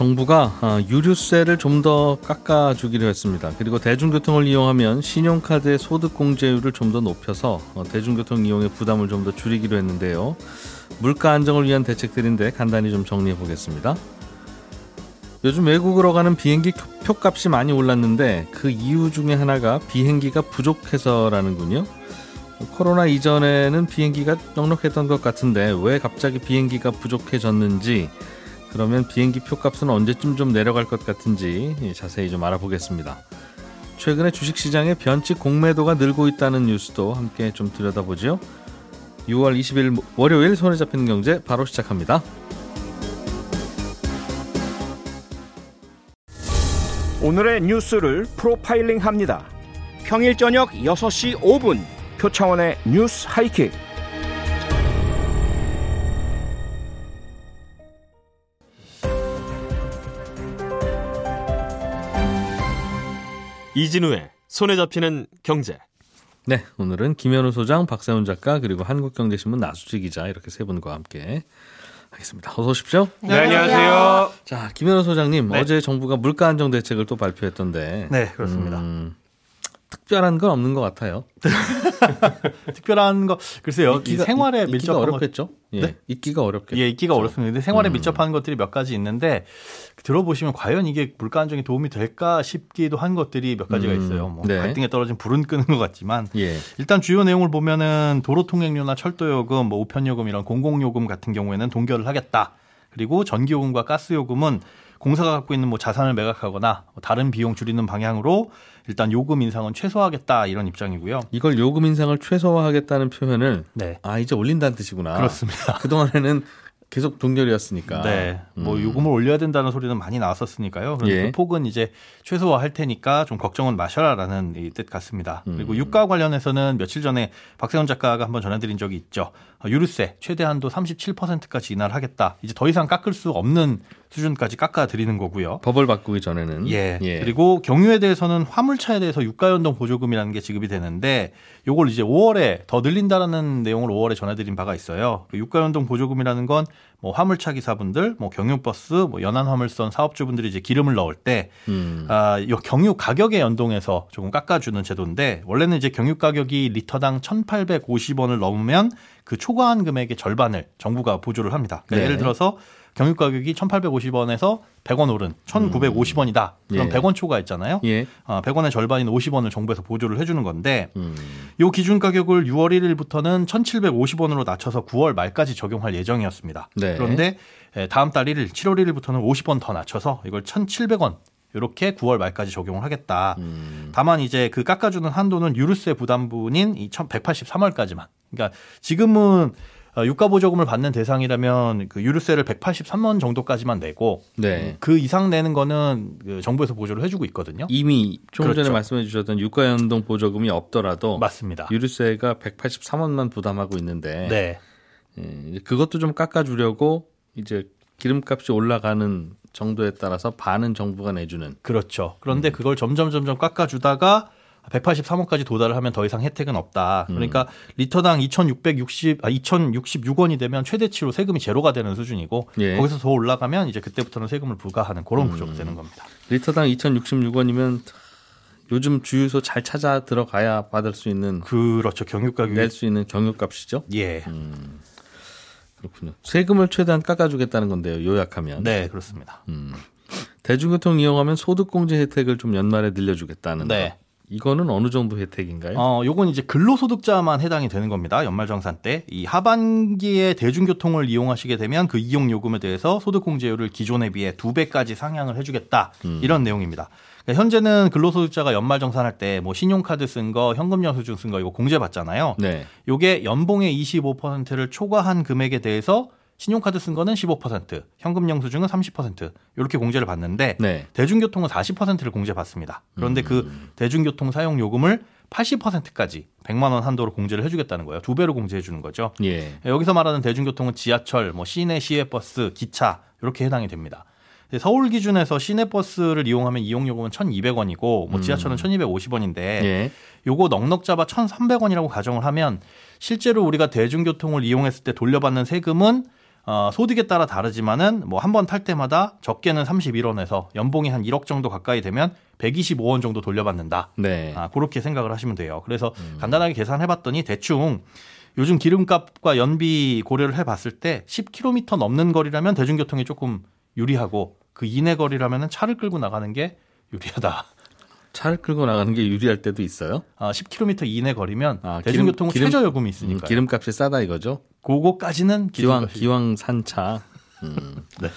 정부가 아, 유류세를 좀 더 깎아주기로 했습니다. 그리고 대중교통을 이용하면 신용카드의 소득공제율을 좀 더 높여서 어, 대중교통 이용의 부담을 좀 더 줄이기로 했는데요. 물가 안정을 위한 대책들인데 간단히 좀 정리해 보겠습니다. 요즘 외국으로 가는 비행기 표값이 많이 올랐는데 그 이유 중에 하나가 비행기가 부족해서라는군요. 코로나 이전에는 비행기가 넉넉했던 것 같은데 왜 갑자기 비행기가 부족해졌는지 그러면 비행기 표값은 언제쯤 좀 내려갈 것 같은지 자세히 좀 알아보겠습니다. 최근에 주식시장에 변칙 공매도가 늘고 있다는 뉴스도 함께 좀 들여다보죠. 6월 20일 월요일 손에 잡히는 경제 바로 시작합니다. 오늘의 뉴스를 프로파일링 합니다. 평일 저녁 6시 5분 표창원의 뉴스 하이킥. 이진우의 손에 잡히는 경제. 네, 오늘은 김현우 소장, 박세훈 작가 그리고 한국경제신문 나수지 기자 이렇게 세 분과 함께 하겠습니다. 어서 오십시오. 네, 안녕하세요. 자, 김현우 소장님 네. 어제 정부가 물가 안정 대책을 또 발표했던데. 네, 그렇습니다. 음, 특별한 건 없는 것 같아요. 특별한 거 글쎄요. 이 있기가- 생활에 있- 밀접한 어렵겠죠. 예, 네? 있기가 어렵겠죠. 것, 예, 있기가 어렵습니다. 근데 생활에 음. 밀접한 것들이 몇 가지 있는데 들어보시면 과연 이게 물가 안정에 도움이 될까 싶기도 한 것들이 몇 가지가 음, 있어요. 뭐 네. 갈등에 떨어진 불은 끄는 것 같지만 예. 일단 주요 내용을 보면은 도로 통행료나 철도 요금, 뭐 우편 요금 이런 공공 요금 같은 경우에는 동결을 하겠다. 그리고 전기 요금과 가스 요금은 공사가 갖고 있는 뭐 자산을 매각하거나 뭐 다른 비용 줄이는 방향으로 일단 요금 인상은 최소화하겠다 이런 입장이고요. 이걸 요금 인상을 최소화하겠다는 표현을 네. 아 이제 올린다는 뜻이구나. 그렇습니다. 그 동안에는 계속 동결이었으니까. 네. 뭐 음. 요금을 올려야 된다는 소리는 많이 나왔었으니까요. 예. 그 폭은 이제 최소화할 테니까 좀 걱정은 마셔라라는 이뜻 같습니다. 음. 그리고 유가 관련해서는 며칠 전에 박세훈 작가가 한번 전해드린 적이 있죠. 어, 유류세 최대 한도 37%까지 인하를 하겠다. 이제 더 이상 깎을 수 없는 수준까지 깎아 드리는 거고요. 법을 바꾸기 전에는 예. 그리고 경유에 대해서는 화물차에 대해서 유가 연동 보조금이라는 게 지급이 되는데 요걸 이제 5월에 더 늘린다라는 내용을 5월에 전해 드린 바가 있어요. 그 유가 연동 보조금이라는 건 뭐 화물차 기사분들, 뭐 경유버스, 뭐 연안 화물선 사업주분들이 이제 기름을 넣을 때 음. 아, 요 경유 가격에 연동해서 조금 깎아주는 제도인데 원래는 이제 경유 가격이 리터당 1,850원을 넘으면 그 초과한 금액의 절반을 정부가 보조를 합니다. 그러니까 네. 예를 들어서 경유 가격이 1,850원에서 100원 오른 1,950원이다. 그럼 예. 100원 초과했잖아요. 예. 아, 100원의 절반인 50원을 정부에서 보조를 해주는 건데 음. 요 기준 가격을 6월 1일부터는 1,750원으로 낮춰서 9월 말까지 적용할 예정이었습니다. 네. 그런데 에, 다음 달 1일, 7월 1일부터는 50원 더 낮춰서 이걸 1,700원 이렇게 9월 말까지 적용을 하겠다. 음. 다만 이제 그 깎아주는 한도는 유류세 부담분인 이 1,183월까지만. 그러니까 지금은 어, 유가 보조금을 받는 대상이라면 그 유류세를 183원 정도까지만 내고 네. 그 이상 내는 거는 그 정부에서 보조를 해주고 있거든요. 이미 좀 전에 그렇죠. 말씀해 주셨던 유가 연동 보조금이 없더라도 맞습니다. 유류세가 183원만 부담하고 있는데 네. 예, 그것도 좀 깎아주려고 이제 기름값이 올라가는 정도에 따라서 반은 정부가 내주는 그렇죠. 그런데 그걸 점점 점점 깎아주다가 183원까지 도달을 하면 더 이상 혜택은 없다. 그러니까 리터당 2,660, 아, 2,066원이 되면 최대치로 세금이 제로가 되는 수준이고 예. 거기서 더 올라가면 이제 그때부터는 세금을 부과하는 그런 구조가 되는 겁니다. 리터당 2,066원이면 요즘 주유소 잘 찾아 들어가야 받을 수 있는 그렇죠. 경유 가격이 낼수 있는 경유 값이죠. 예. 그렇군요. 세금을 최대한 깎아주겠다는 건데요. 요약하면 네, 그렇습니다. 대중교통 이용하면 소득공제 혜택을 좀 연말에 늘려주겠다는 네. 거. 이거는 어느 정도 혜택인가요? 어, 요건 이제 근로소득자만 해당이 되는 겁니다. 연말정산 때. 이 하반기에 대중교통을 이용하시게 되면 그 이용요금에 대해서 소득공제율을 기존에 비해 두 배까지 상향을 해주겠다. 이런 내용입니다. 그러니까 현재는 근로소득자가 연말정산할 때 뭐 신용카드 쓴 거, 현금 영수증 쓴 거 이거 공제 받잖아요. 네. 요게 연봉의 25%를 초과한 금액에 대해서 신용카드 쓴 거는 15%, 현금 영수증은 30% 이렇게 공제를 받는데 네. 대중교통은 40%를 공제 받습니다. 그런데 그 대중교통 사용 요금을 80%까지 100만 원 한도로 공제를 해주겠다는 거예요. 두 배로 공제해 주는 거죠. 예. 여기서 말하는 대중교통은 지하철, 뭐 시내 시외버스, 기차 이렇게 해당이 됩니다. 서울 기준에서 시내버스를 이용하면 이용요금은 1,200원이고 뭐 지하철은 1,250원인데 예. 요거 넉넉 잡아 1,300원이라고 가정을 하면 실제로 우리가 대중교통을 이용했을 때 돌려받는 세금은 어, 소득에 따라 다르지만은 뭐 한 번 탈 때마다 적게는 31원에서 연봉이 한 1억 정도 가까이 되면 125원 정도 돌려받는다. 네. 아, 그렇게 생각을 하시면 돼요. 그래서 간단하게 계산해 봤더니 대충 요즘 기름값과 연비 고려를 해 봤을 때 10km 넘는 거리라면 대중교통이 조금 유리하고 그 이내 거리라면 차를 끌고 나가는 게 유리하다. 차를 끌고 나가는 게 유리할 때도 있어요. 아, 10km 이내 거리면 아, 대중교통은 기름- 최저 요금이 음, 있으니까. 기름값이 싸다 이거죠. 그거까지는 기왕 기왕 산차. 음. 네.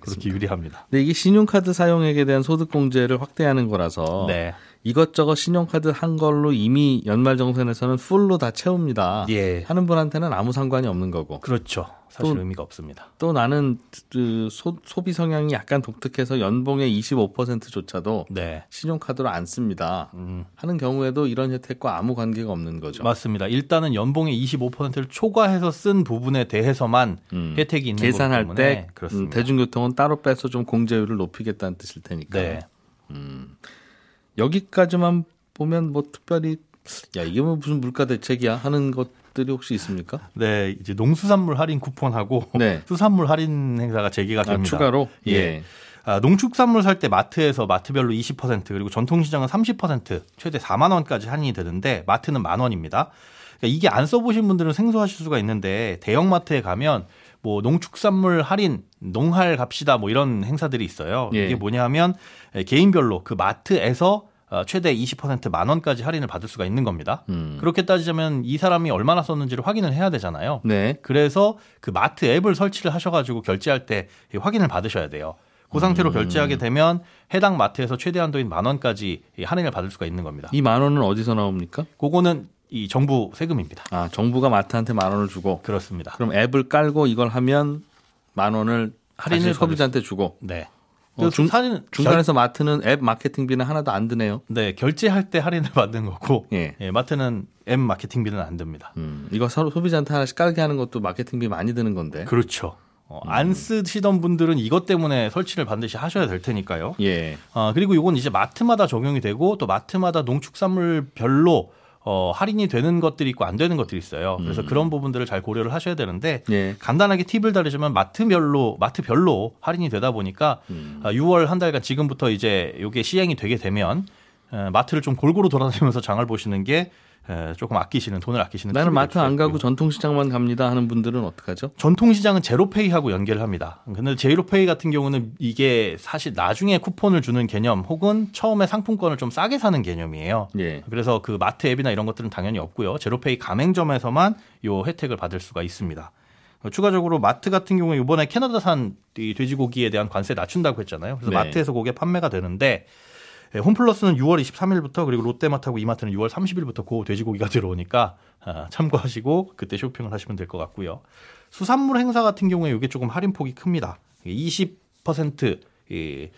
그렇게 유리합니다. 근데 이게 신용카드 사용액에 대한 소득 공제를 확대하는 거라서 네. 이것저것 신용카드 한 걸로 이미 연말정산에서는 풀로 다 채웁니다. 예. 하는 분한테는 아무 상관이 없는 거고. 그렇죠. 사실 또- 의미가 없습니다. 또 나는 그 소, 소비 성향이 약간 독특해서 연봉의 25%조차도 네. 신용카드로 안 씁니다. 음, 하는 경우에도 이런 혜택과 아무 관계가 없는 거죠. 맞습니다. 일단은 연봉의 25%를 초과해서 쓴 부분에 대해서만 음. 혜택이 있는 계산할 거기 때 때문에 음, 그렇습니다. 대중교통은 따로 빼서 좀 공제율을 높이겠다는 뜻일 테니까. 네. 여기까지만 보면 뭐 특별히 야 이게 뭐 무슨 물가 대책이야 하는 것 들이 혹시 있습니까? 네, 이제 농수산물 할인 쿠폰하고 네. 수산물 할인 행사가 재개가 아, 됩니다. 추가로 예. 아, 농축산물 살 때 마트에서 마트별로 20% 그리고 전통시장은 30% 최대 4만 원까지 할인이 되는데 마트는 만 원입니다. 그러니까 이게 안 써보신 분들은 생소하실 수가 있는데 대형마트에 가면 뭐 농축산물 할인, 농할 갑시다 뭐 이런 행사들이 있어요. 예. 이게 뭐냐면 개인별로 그 마트에서 어, 최대 20%만 원까지 할인을 받을 수가 있는 겁니다. 음. 그렇게 따지자면 이 사람이 얼마나 썼는지를 확인을 해야 되잖아요. 네. 그래서 그 마트 앱을 설치를 하셔가지고 결제할 때 확인을 받으셔야 돼요. 그 상태로 음. 결제하게 되면 해당 마트에서 최대 한도인 만 원까지 이 할인을 받을 수가 있는 겁니다. 이 만 원은 어디서 나옵니까? 그거는 이 정부 세금입니다. 아 정부가 마트한테 만 원을 주고 그렇습니다. 그럼 앱을 깔고 이걸 하면 만 원을 할인을 소비자한테 주고 네. 어, 중- 사진 중간에서 마트는 앱 마케팅비는 하나도 안 드네요. 네 결제할 때 할인을 받는 거고 예. 예, 마트는 앱 마케팅비는 안 듭니다. 음, 이거 서로 소비자한테 하나씩 깔게 하는 것도 마케팅비 많이 드는 건데. 그렇죠. 어, 안 쓰시던 분들은 이것 때문에 설치를 반드시 하셔야 될 테니까요. 예. 아, 그리고 이건 이제 마트마다 적용이 되고 또 마트마다 농축산물별로 어, 할인이 되는 것들이 있고 안 되는 것들이 있어요. 그래서 그런 부분들을 잘 고려를 하셔야 되는데 예. 간단하게 팁을 다르지만 마트별로 마트별로 할인이 되다 보니까 아, 6월 한 달간 지금부터 이제 이게 시행이 되게 되면 에, 마트를 좀 골고루 돌아다니면서 장을 보시는 게 에, 조금 아끼시는 돈을 아끼시는 나는 마트 안 가고. 전통시장만 갑니다 하는 분들은 어떡하죠? 전통시장은 제로페이하고 연계를 합니다. 근데 제로페이 같은 경우는 이게 사실 나중에 쿠폰을 주는 개념 혹은 처음에 상품권을 좀 싸게 사는 개념이에요. 예. 그래서 그 마트 앱이나 이런 것들은 당연히 없고요. 제로페이 가맹점에서만 요 혜택을 받을 수가 있습니다. 어, 추가적으로 마트 같은 경우에 이번에 캐나다산 이 돼지고기에 대한 관세 낮춘다고 했잖아요. 그래서 네. 마트에서 그게 판매가 되는데 예, 홈플러스는 6월 23일부터 그리고 롯데마트하고 이마트는 6월 30일부터 그 돼지고기가 들어오니까 아, 참고하시고 그때 쇼핑을 하시면 될 것 같고요. 수산물 행사 같은 경우에 이게 조금 할인폭이 큽니다. 20%이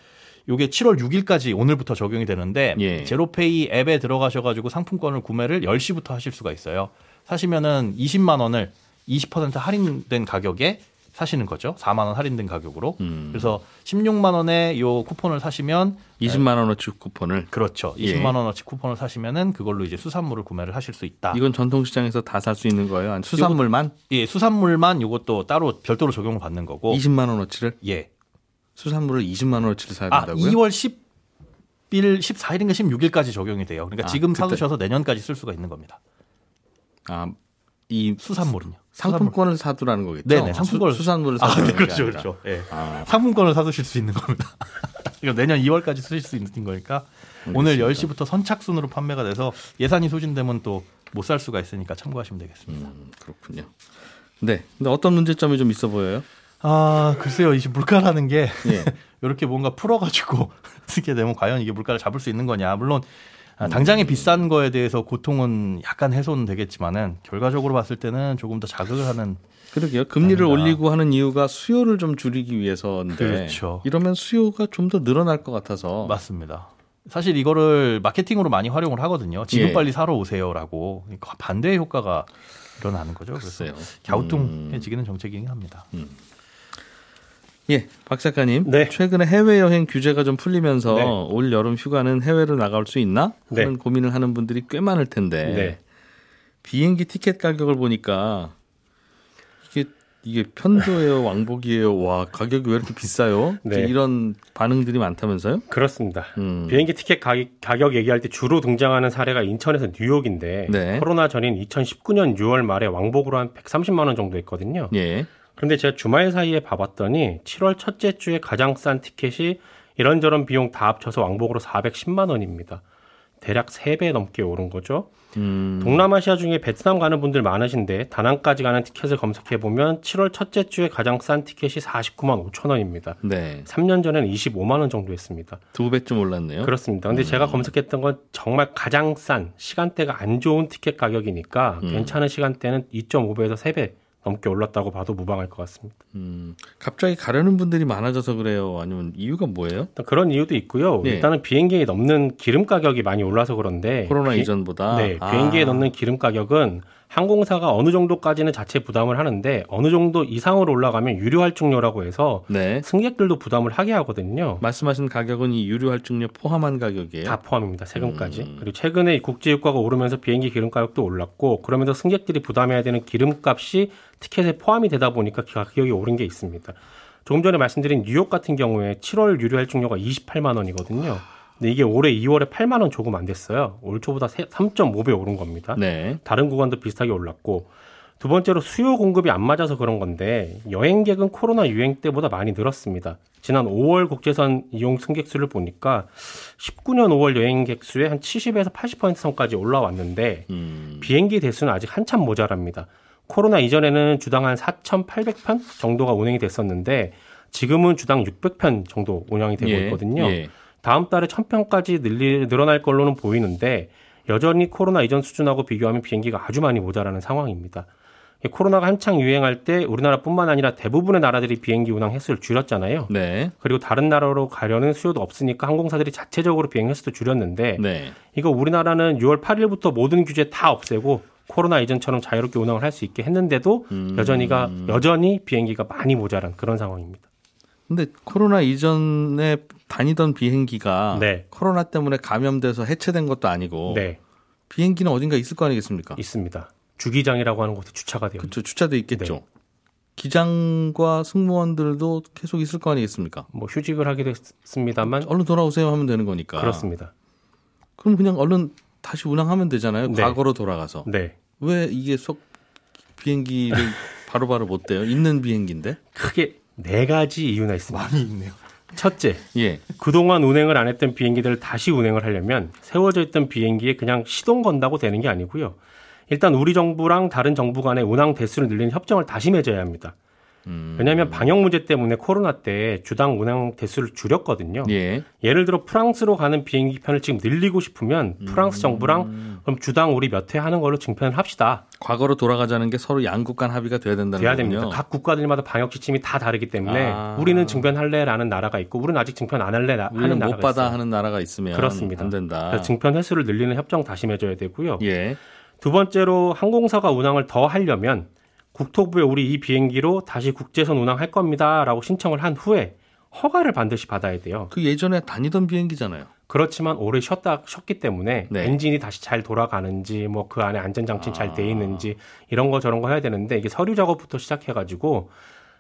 요게 7월 6일까지 오늘부터 적용이 되는데 예. 제로페이 앱에 들어가셔 가지고 상품권을 구매를 10시부터 하실 수가 있어요. 사시면은 20만 원을 20% 할인된 가격에 사시는 거죠. 4만 원 할인된 가격으로. 음. 그래서 16만 원에 요 쿠폰을 사시면 20만 원어치 쿠폰을 그렇죠. 예. 20만 원어치 쿠폰을 사시면은 그걸로 이제 수산물을 구매를 하실 수 있다. 이건 전통시장에서 다 살 수 있는 거예요? 수산물만 예, 수산물만 요것도 따로 별도로 적용을 받는 거고. 20만 원어치를 예. 수산물을 20만 원어치를 사야 아, 된다고요? 2월 10일, 14일인가 16일까지 적용이 돼요. 그러니까 아, 지금. 사두셔서 내년까지 쓸 수가 있는 겁니다. 아, 이 수산물은요. 상품권을 사두라는 거겠죠? 네네, 상품권을 수, 수산물을 아, 사두라는 네, 게 그렇죠. 그렇죠. 예. 아, 상품권을 사두실 수 있는 겁니다. 이거 내년 2월까지 쓰실 수 있는 거니까 오늘 10시부터 선착순으로 판매가 돼서 예산이 소진되면 또 못 살 수가 있으니까 참고하시면 되겠습니다. 음, 그렇군요. 네. 근데 어떤 문제점이 좀 있어 보여요? 아, 글쎄요. 이제 물가라는 게 예. 이렇게 뭔가 풀어가지고 쓰게 되면 과연 이게 물가를 잡을 수 있는 거냐. 물론 아, 당장에 비싼 거에 대해서 고통은 약간 해소는 되겠지만은 결과적으로 봤을 때는 조금 더 자극을 하는 그러게요. 금리를 아니다. 올리고 하는 이유가 수요를 좀 줄이기 위해서인데 그렇죠. 이러면 수요가 좀 더 늘어날 것 같아서 맞습니다. 사실 이거를 마케팅으로 많이 활용을 하거든요. 지금 예. 빨리 사러 오세요라고 반대의 효과가 일어나는 거죠. 그래서 글쎄요. 갸우뚱해지기는 정책이긴 합니다. 예, 박 작가님. 네. 최근에 해외 여행 규제가 좀 풀리면서 네. 올 여름 휴가는 해외로 나갈 수 있나 하는 네. 고민을 하는 분들이 꽤 많을 텐데 네. 비행기 티켓 가격을 보니까 이게 이게 편도예요, 왕복이에요. 와 가격이 왜 이렇게 비싸요? 네. 이런 반응들이 많다면서요? 그렇습니다. 음. 비행기 티켓 가격, 가격 얘기할 때 주로 등장하는 사례가 인천에서 뉴욕인데 네. 코로나 전인 2019년 6월 말에 왕복으로 한 130만 원 정도 했거든요. 예. 그런데 제가 주말 사이에 봐봤더니 7월 첫째 주에 가장 싼 티켓이 이런저런 비용 다 합쳐서 왕복으로 410만 원입니다. 대략 3배 넘게 오른 거죠. 음. 동남아시아 중에 베트남 가는 분들 많으신데 다낭까지 가는 티켓을 검색해 보면 7월 첫째 주에 가장 싼 티켓이 49만 5천 원입니다. 네. 3년 전에는 25만 원 정도 했습니다. 두 배쯤 올랐네요. 그렇습니다. 근데 제가 검색했던 건 정말 가장 싼 시간대가 안 좋은 티켓 가격이니까 음. 괜찮은 시간대는 2.5배에서 3배 넘게 올랐다고 봐도 무방할 것 같습니다. 음. 갑자기 가려는 분들이 많아져서 그래요? 아니면 이유가 뭐예요? 그런 이유도 있고요. 네. 일단은 비행기에 넣는 기름 가격이 많이 올라서 그런데 코로나 비- 이전보다 네, 아. 비행기에 넣는 기름 가격은 항공사가 어느 정도까지는 자체 부담을 하는데 어느 정도 이상으로 올라가면 유료 할증료라고 해서 네. 승객들도 부담을 하게 하거든요. 말씀하신 가격은 이 유료 할증료 포함한 가격이에요. 다 포함입니다. 세금까지. 음. 그리고 최근에 이 국제유가가 오르면서 비행기 기름 가격도 올랐고 그러면서 승객들이 부담해야 되는 기름값이 티켓에 포함이 되다 보니까 가격이 오른 게 있습니다. 조금 전에 말씀드린 뉴욕 같은 경우에 7월 유료 할증료가 28만 원이거든요. 근데 이게 올해 2월에 8만 원 조금 안 됐어요. 올 초보다 3.5배 오른 겁니다. 네. 다른 구간도 비슷하게 올랐고 두 번째로 수요 공급이 안 맞아서 그런 건데 여행객은 코로나 유행 때보다 많이 늘었습니다. 지난 5월 국제선 이용 승객 수를 보니까 19년 5월 여행객 수의 한 70에서 80% 선까지 올라왔는데 음. 비행기 대수는 아직 한참 모자랍니다. 코로나 이전에는 주당 한 4,800편 정도가 운행이 됐었는데 지금은 주당 600편 정도 운영이 되고 예, 있거든요. 예. 다음 달에 1000편까지 늘리, 늘어날 걸로는 보이는데 여전히 코로나 이전 수준하고 비교하면 비행기가 아주 많이 모자라는 상황입니다. 이 코로나가 한창 유행할 때 우리나라뿐만 아니라 대부분의 나라들이 비행기 운항 횟수를 줄였잖아요. 네. 그리고 다른 나라로 가려는 수요도 없으니까 항공사들이 자체적으로 비행 횟수도 줄였는데 네. 이거 우리나라는 6월 8일부터 모든 규제 다 없애고 코로나 이전처럼 자유롭게 운항을 할 수 있게 했는데도 음. 여전히가 여전히 비행기가 많이 모자란 그런 상황입니다. 근데 코로나 이전에 다니던 비행기가 네. 코로나 때문에 감염돼서 해체된 것도 아니고 네, 비행기는 어딘가 있을 거 아니겠습니까? 있습니다. 주기장이라고 하는 곳에 주차가 되어 그렇죠. 주차돼 있겠죠. 네. 기장과 승무원들도 계속 있을 거 아니겠습니까? 뭐 휴직을 하기도 했습니다만 얼른 돌아오세요 하면 되는 거니까. 그렇습니다. 그럼 그냥 얼른 다시 운항하면 되잖아요. 네. 과거로 돌아가서. 네. 왜 이게 속 비행기를 바로바로 못 대요? 있는 비행기인데? 크게 네 가지 이유나 있습니다. 많이 있네요. 첫째, 예. 그동안 운행을 안 했던 비행기들을 다시 운행을 하려면 세워져 있던 비행기에 그냥 시동 건다고 되는 게 아니고요. 일단 우리 정부랑 다른 정부 간의 운항 대수를 늘리는 협정을 다시 맺어야 합니다. 음. 왜냐하면 방역 문제 때문에 코로나 때 주당 운항 대수를 줄였거든요. 예. 예를 들어 프랑스로 가는 비행기 편을 지금 늘리고 싶으면 프랑스 정부랑 그럼 주당 우리 몇 회 하는 걸로 증편을 합시다. 과거로 돌아가자는 게 서로 양국 간 합의가 돼야 된다는 돼야 거군요. 됩니다. 각 국가들마다 방역 지침이 다 다르기 때문에 아. 우리는 증편할래라는 나라가 있고 우리는 아직 증편 안 할래 하는 나라가 못 받아 있어요. 하는 나라가 있으면 그렇습니다. 안 된다. 그래서 증편 횟수를 늘리는 협정 다시 맺어야 되고요. 예. 두 번째로 항공사가 운항을 더 하려면 국토부에 우리 이 비행기로 다시 국제선 운항할 겁니다라고 신청을 한 후에 허가를 반드시 받아야 돼요. 그 예전에 다니던 비행기잖아요. 그렇지만 오래 쉬었다 쉬었기 때문에 네. 엔진이 다시 잘 돌아가는지 뭐 그 안에 안전장치 잘 아. 돼 있는지 이런 거 저런 거 해야 되는데 이게 서류 작업부터 시작해가지고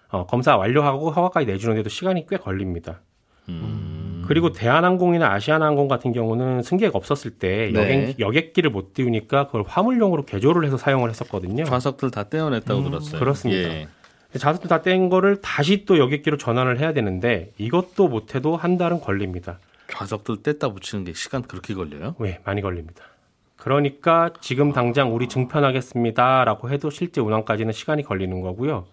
어, 검사 완료하고 허가까지 내주는데도 시간이 꽤 걸립니다. 음. 그리고 대한항공이나 아시아나항공 같은 경우는 승객 없었을 때 네. 여객, 여객 기를 못 띄우니까 그걸 화물용으로 개조를 해서 사용을 했었거든요. 좌석들 다 떼어냈다고 들었어요. 그렇습니다. 예. 자석들 다 뗀 거를 다시 또 여객기로 전환을 해야 되는데 이것도 못해도 한 달은 걸립니다. 좌석들 뗐다 붙이는 게 시간 그렇게 걸려요? 왜 많이 걸립니다. 그러니까 지금 당장 우리 증편하겠습니다라고 해도 실제 운항까지는 시간이 걸리는 거고요.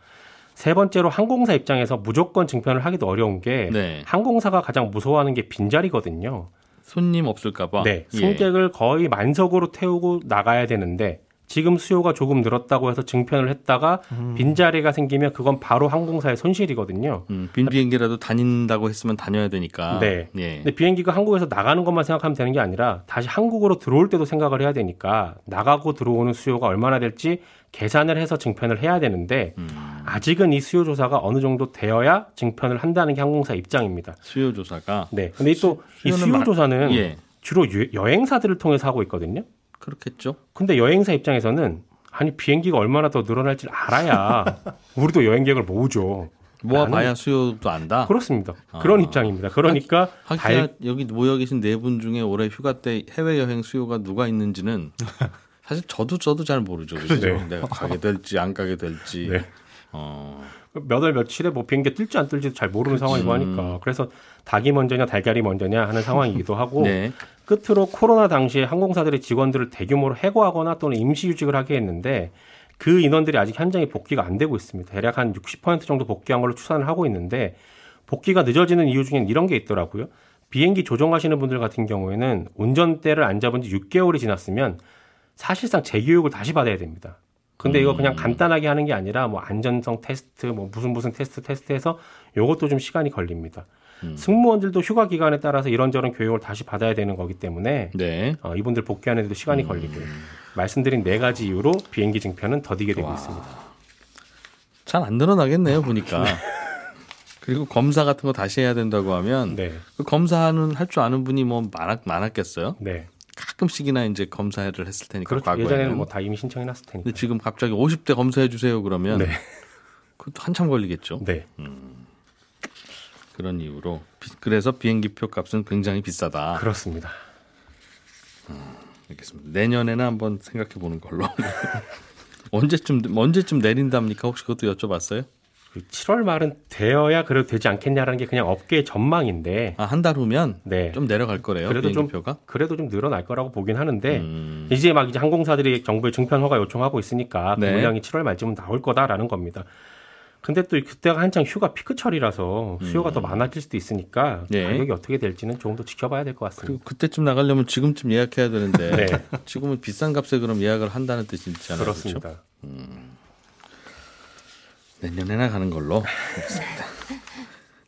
세 번째로 항공사 입장에서 무조건 증편을 하기도 어려운 게 네. 항공사가 가장 무서워하는 게 빈자리거든요. 손님 없을까봐. 네, 예. 승객을 거의 만석으로 태우고 나가야 되는데 지금 수요가 조금 늘었다고 해서 증편을 했다가 빈자리가 생기면 그건 바로 항공사의 손실이거든요. 음, 빈 비행기라도 다닌다고 했으면 다녀야 되니까. 네. 예. 근데 비행기가 한국에서 나가는 것만 생각하면 되는 게 아니라 다시 한국으로 들어올 때도 생각을 해야 되니까 나가고 들어오는 수요가 얼마나 될지 계산을 해서 증편을 해야 되는데 음. 아직은 이 수요 조사가 어느 정도 되어야 증편을 한다는 게 항공사 입장입니다. 수요 조사가 네. 근데 또 이 수요 마- 조사는 예. 주로 유- 여행사들을 통해서 하고 있거든요. 그렇겠죠. 근데 여행사 입장에서는 아니 비행기가 얼마나 더 늘어날지 알아야 우리도 여행 계획을 모으죠. 모아봐야 수요도 안다. 그렇습니다. 그런 아. 입장입니다. 그러니까 하기야 발- 여기 모여 계신 네 분 중에 올해 휴가 때 해외 여행 수요가 누가 있는지는 사실 저도 저도 잘 모르죠. 그죠? 네. 내가 가게 될지 안 가게 될지. 네. 어. 몇 월 며칠에 뭐 비행기 뜰지 안 뜰지도 잘 모르는 상황이고 하니까 그래서 닭이 먼저냐 달걀이 먼저냐 하는 상황이기도 하고 네. 끝으로 코로나 당시에 항공사들의 직원들을 대규모로 해고하거나 또는 임시휴직을 하게 했는데 그 인원들이 아직 현장에 복귀가 안 되고 있습니다. 대략 한 60% 정도 복귀한 걸로 추산을 하고 있는데 복귀가 늦어지는 이유 중엔 이런 게 있더라고요. 비행기 조종하시는 분들 같은 경우에는 운전대를 안 잡은 지 6개월이 지났으면 사실상 재교육을 다시 받아야 됩니다. 근데 이거 그냥 간단하게 하는 게 아니라 뭐 안전성 테스트, 뭐 무슨 무슨 테스트 테스트해서 요것도 좀 시간이 걸립니다. 승무원들도 휴가 기간에 따라서 이런저런 교육을 다시 받아야 되는 거기 때문에 네. 어, 이분들 복귀하는 데도 시간이 걸리고요. 말씀드린 네 가지 이유로 비행기 증편은 더디게 되고 와. 있습니다. 잘 안 늘어나겠네요, 보니까. 그리고 검사 같은 거 다시 해야 된다고 하면 네, 그 검사는 할 줄 아는 분이 뭐 많았, 많았겠어요. 네. 가끔씩이나 이제 검사를 했을 테니까 그렇죠. 과거에는. 예전에는 뭐 다 이미 신청해 놨을 테니까. 근데 지금 갑자기 50대 검사해 주세요 그러면 네. 그것도 한참 걸리겠죠. 네, 그런 이유로 비- 그래서 비행기표 값은 굉장히 비싸다. 그렇습니다. 알겠습니다. 내년에는 한번 생각해 보는 걸로. 언제쯤 언제쯤 내린답니까? 혹시 그것도 여쭤봤어요? 7월 말은 되어야 그래도 되지 않겠냐라는 게 그냥 업계의 전망인데, 아, 한 달 후면 네. 좀 내려갈 거래요. 그래도 좀 비행기표가. 그래도 좀 늘어날 거라고 보긴 하는데 음, 이제 막 이제 항공사들이 정부에 증편 허가 요청하고 있으니까 네. 그 물량이 7월 말쯤은 나올 거다라는 겁니다. 근데 또 그때가 한창 휴가 피크철이라서 수요가 더 많아질 수도 있으니까 음. 네. 가격이 어떻게 될지는 조금 더 지켜봐야 될 것 같습니다. 그때쯤 나가려면 지금쯤 예약해야 되는데 네. 지금은 비싼 값에 그럼 예약을 한다는 뜻이잖아요. 그렇죠? 그렇습니다. 내년에나 가는 걸로. 알겠습니다.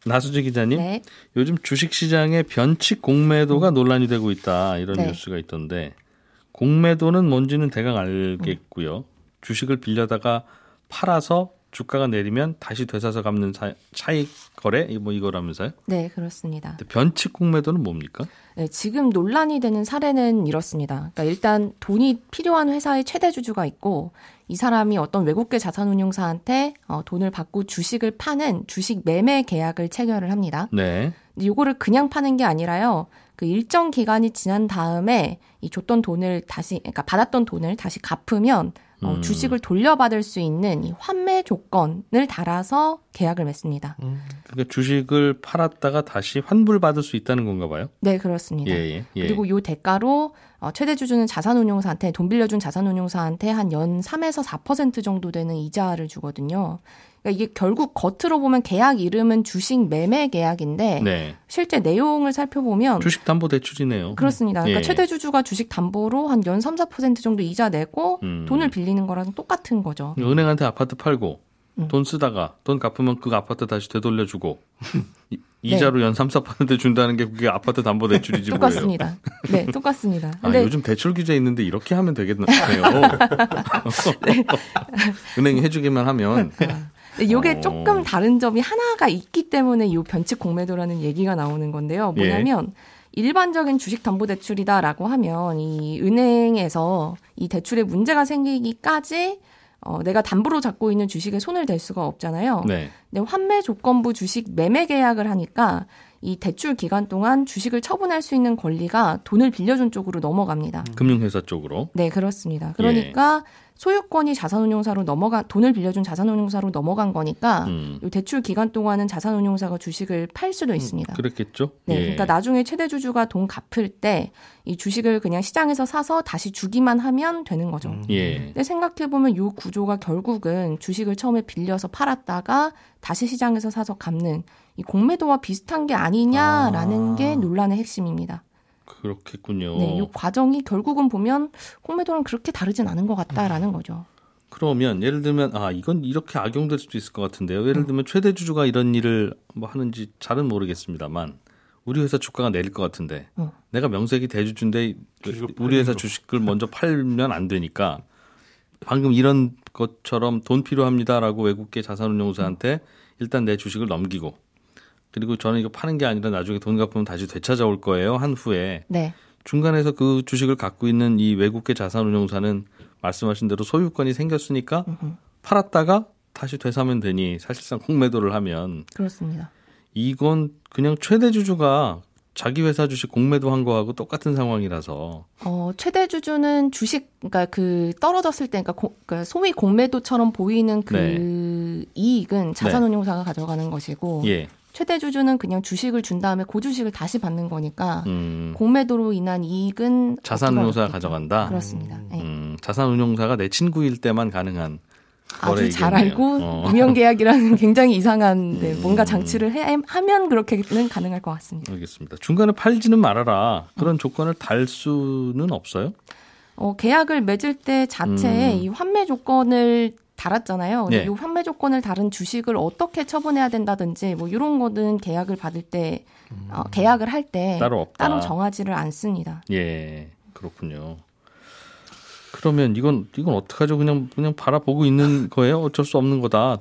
나수지 기자님, 네. 요즘 주식 시장의 변칙 공매도가 논란이 되고 있다 이런 네. 뉴스가 있던데 공매도는 뭔지는 대강 알겠고요. 주식을 빌려다가 팔아서 주가가 내리면 다시 되사서 갚는 사- 차익 거래 뭐 이거라면서요? 네, 그렇습니다. 변칙 공매도는 뭡니까? 네, 지금 논란이 되는 사례는 이렇습니다. 그러니까 일단 돈이 필요한 회사의 최대 주주가 있고 이 사람이 어떤 외국계 자산운용사한테 어, 돈을 받고 주식을 파는 주식 매매 계약을 체결을 합니다. 네. 근데 요거를 그냥 파는 게 아니라요. 그 일정 기간이 지난 다음에 이 줬던 돈을 다시 그러니까 받았던 돈을 다시 갚으면 어, 음. 주식을 돌려받을 수 있는 이 환매 조건을 달아서 계약을 맺습니다. 그러니까 주식을 팔았다가 다시 환불 받을 수 있다는 건가 봐요. 네, 그렇습니다. 예, 예, 예. 그리고 요 대가로 어, 최대 주주는 자산운용사한테 돈 빌려준 자산운용사한테 한 연 3에서 4% 정도 되는 이자를 주거든요. 그러니까 이게 결국 겉으로 보면 계약 이름은 주식 매매 계약인데 네. 실제 내용을 살펴보면 주식 담보 대출이네요. 그렇습니다. 그러니까 예. 최대 주주가 주식 담보로 한 연 3, 4% 정도 이자 내고 음. 돈을 빌리는 거랑 똑같은 거죠. 은행한테 아파트 팔고 음. 돈 쓰다가 돈 갚으면 그 아파트 다시 되돌려주고 이- 네. 이자로 연 3, 4% 준다는 게 그게 아파트 담보 대출이지 뭐예요. 똑같습니다. 네, 똑같습니다. 아, 근데 요즘 대출 규제 있는데 이렇게 하면 되겠네요. 은행이 해주기만 하면 근데 이게 어. 조금 다른 점이 하나가 있기 때문에 이 변칙 공매도라는 얘기가 나오는 건데요. 예. 뭐냐면 일반적인 주식담보대출이다라고 하면 이 은행에서 이 대출에 문제가 생기기까지 어, 내가 담보로 잡고 있는 주식에 손을 댈 수가 없잖아요. 네. 근데 환매 조건부 주식 매매 계약을 하니까 이 대출 기간 동안 주식을 처분할 수 있는 권리가 돈을 빌려준 쪽으로 넘어갑니다. 금융회사 쪽으로 네, 그렇습니다. 그러니까 예. 소유권이 자산운용사로 넘어가 돈을 빌려준 자산운용사로 넘어간 거니까 음, 이 대출 기간 동안은 자산운용사가 주식을 팔 수도 있습니다. 그랬겠죠. 네, 예. 그러니까 나중에 최대 주주가 돈 갚을 때 이 주식을 그냥 시장에서 사서 다시 주기만 하면 되는 거죠. 예. 근데 생각해 보면 이 구조가 결국은 주식을 처음에 빌려서 팔았다가 다시 시장에서 사서 갚는 이 공매도와 비슷한 게 아니냐라는 아. 게 논란의 핵심입니다. 그렇겠군요. 네, 이 과정이 결국은 보면 공매도랑 그렇게 다르진 않은 것 같다라는 거죠. 그러면 예를 들면 아 이건 이렇게 악용될 수도 있을 것 같은데요. 예를 들면 최대 주주가 이런 일을 뭐 하는지 잘은 모르겠습니다만 우리 회사 주가가 내릴 것 같은데 어. 내가 명색이 대주주인데 우리 회사 주식을 먼저 팔면 안 되니까 방금 이런 것처럼 돈 필요합니다라고 외국계 자산운용사한테 일단 내 주식을 넘기고 그리고 저는 이거 파는 게 아니라 나중에 돈 갚으면 다시 되찾아올 거예요 한 후에 네. 중간에서 그 주식을 갖고 있는 이 외국계 자산운용사는 말씀하신 대로 소유권이 생겼으니까 팔았다가 다시 되사면 되니 사실상 공매도를 하면 그렇습니다. 이건 그냥 최대 주주가 자기 회사 주식 공매도 한 거하고 똑같은 상황이라서 어, 최대 주주는 주식, 그러니까 그 떨어졌을 때, 그러니까, 고- 그러니까 소위 공매도처럼 보이는 그 네. 이익은 자산운용사가 가져가는 것이고, 예, 최대 주주는 그냥 주식을 준 다음에 그 주식을 다시 받는 거니까, 음, 공매도로 인한 이익은 자산운용사가 가져간다. 그렇습니다. 네. 음, 자산운용사가 내 친구일 때만 가능한 아주 잘. 알고 어. 유명 계약이라는 굉장히 이상한 네, 뭔가 음. 장치를 해, 하면 그렇게는 가능할 것 같습니다. 알겠습니다. 중간에 팔지는 말아라 그런 조건을 달 수는 없어요? 어, 계약을 맺을 때 자체에 음. 이 환매 조건을 달았잖아요. 네. 이 환매 조건을 다른 주식을 어떻게 처분해야 된다든지 뭐 이런 거는 계약을 받을 때 어, 계약을 할때 음. 따로 없다. 따로 정하지를 않습니다. 예, 그렇군요. 그러면 이건 이건 어떡하죠? 그냥 그냥 바라보고 있는 거예요? 어쩔 수 없는 거다.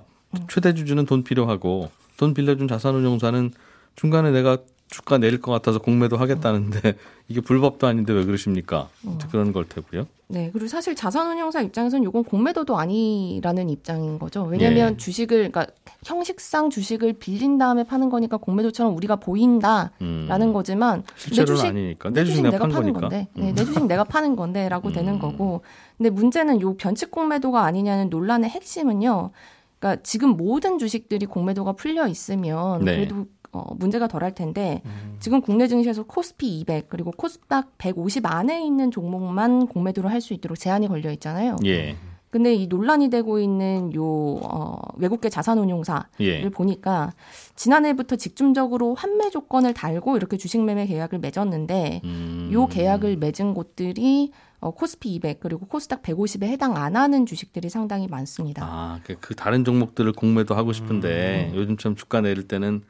최대 주주는 돈 필요하고 돈 빌려준 자산운용사는 중간에 내가 주가 내릴 것 같아서 공매도 하겠다는데 이게 불법도 아닌데 왜 그러십니까? 그런 걸 테고요. 네, 그리고 사실 자산운용사 입장에서는 이건 공매도도 아니라는 입장인 거죠. 왜냐하면 예. 주식을 그러니까 형식상 주식을 빌린 다음에 파는 거니까 공매도처럼 우리가 보인다라는 음, 거지만 실제로는 아니니까 내 주식 내가 판 거니까. 건데, 음. 네, 내 주식 내가 파는 건데라고 되는 음. 거고. 근데 문제는 요 변칙 공매도가 아니냐는 논란의 핵심은요. 그러니까 지금 모든 주식들이 공매도가 풀려 있으면 네. 그래도 어, 문제가 덜할 텐데 지금 국내 증시에서 코스피 200 그리고 코스닥 150 안에 있는 종목만 공매도를 할 수 있도록 제한이 걸려 있잖아요. 예, 근데 이 논란이 되고 있는 요 어, 외국계 자산운용사를 예, 보니까 지난해부터 직접적으로 환매 조건을 달고 이렇게 주식 매매 계약을 맺었는데 음, 요 계약을 맺은 곳들이 어, 코스피 200 그리고 코스닥 150에 해당 안 하는 주식들이 상당히 많습니다. 아, 그, 그 다른 종목들을 공매도 하고 싶은데 음. 요즘처럼 주가 내릴 때는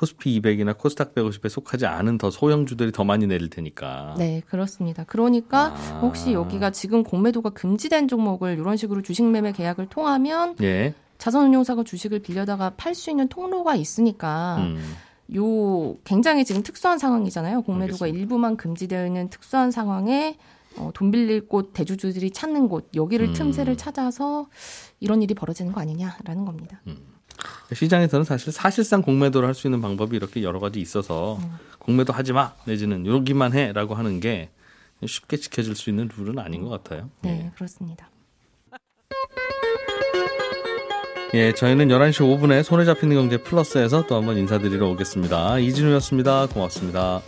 코스피 200이나 코스닥 150에 속하지 않은 더 소형주들이 더 많이 내릴 테니까. 네, 그렇습니다. 그러니까 아. 혹시 여기가 지금 공매도가 금지된 종목을 이런 식으로 주식 매매 계약을 통하면 예. 자산운용사가 주식을 빌려다가 팔 수 있는 통로가 있으니까 음. 요 굉장히 지금 특수한 상황이잖아요. 공매도가 알겠습니다. 일부만 금지되어 있는 특수한 상황에 어, 돈 빌릴 곳 대주주들이 찾는 곳 여기를 음. 틈새를 찾아서 이런 일이 벌어지는 거 아니냐라는 겁니다. 시장에서는 사실 사실상 공매도를 할 수 있는 방법이 이렇게 여러 가지 있어서 음. 공매도 하지 마 내지는 여기만 해라고 하는 게 쉽게 지켜질 수 있는 룰은 아닌 것 같아요. 네, 그렇습니다. 예, 저희는 11시 5분에 손에 잡히는 경제 플러스에서 또 한번 인사드리러 오겠습니다. 이진우였습니다. 고맙습니다.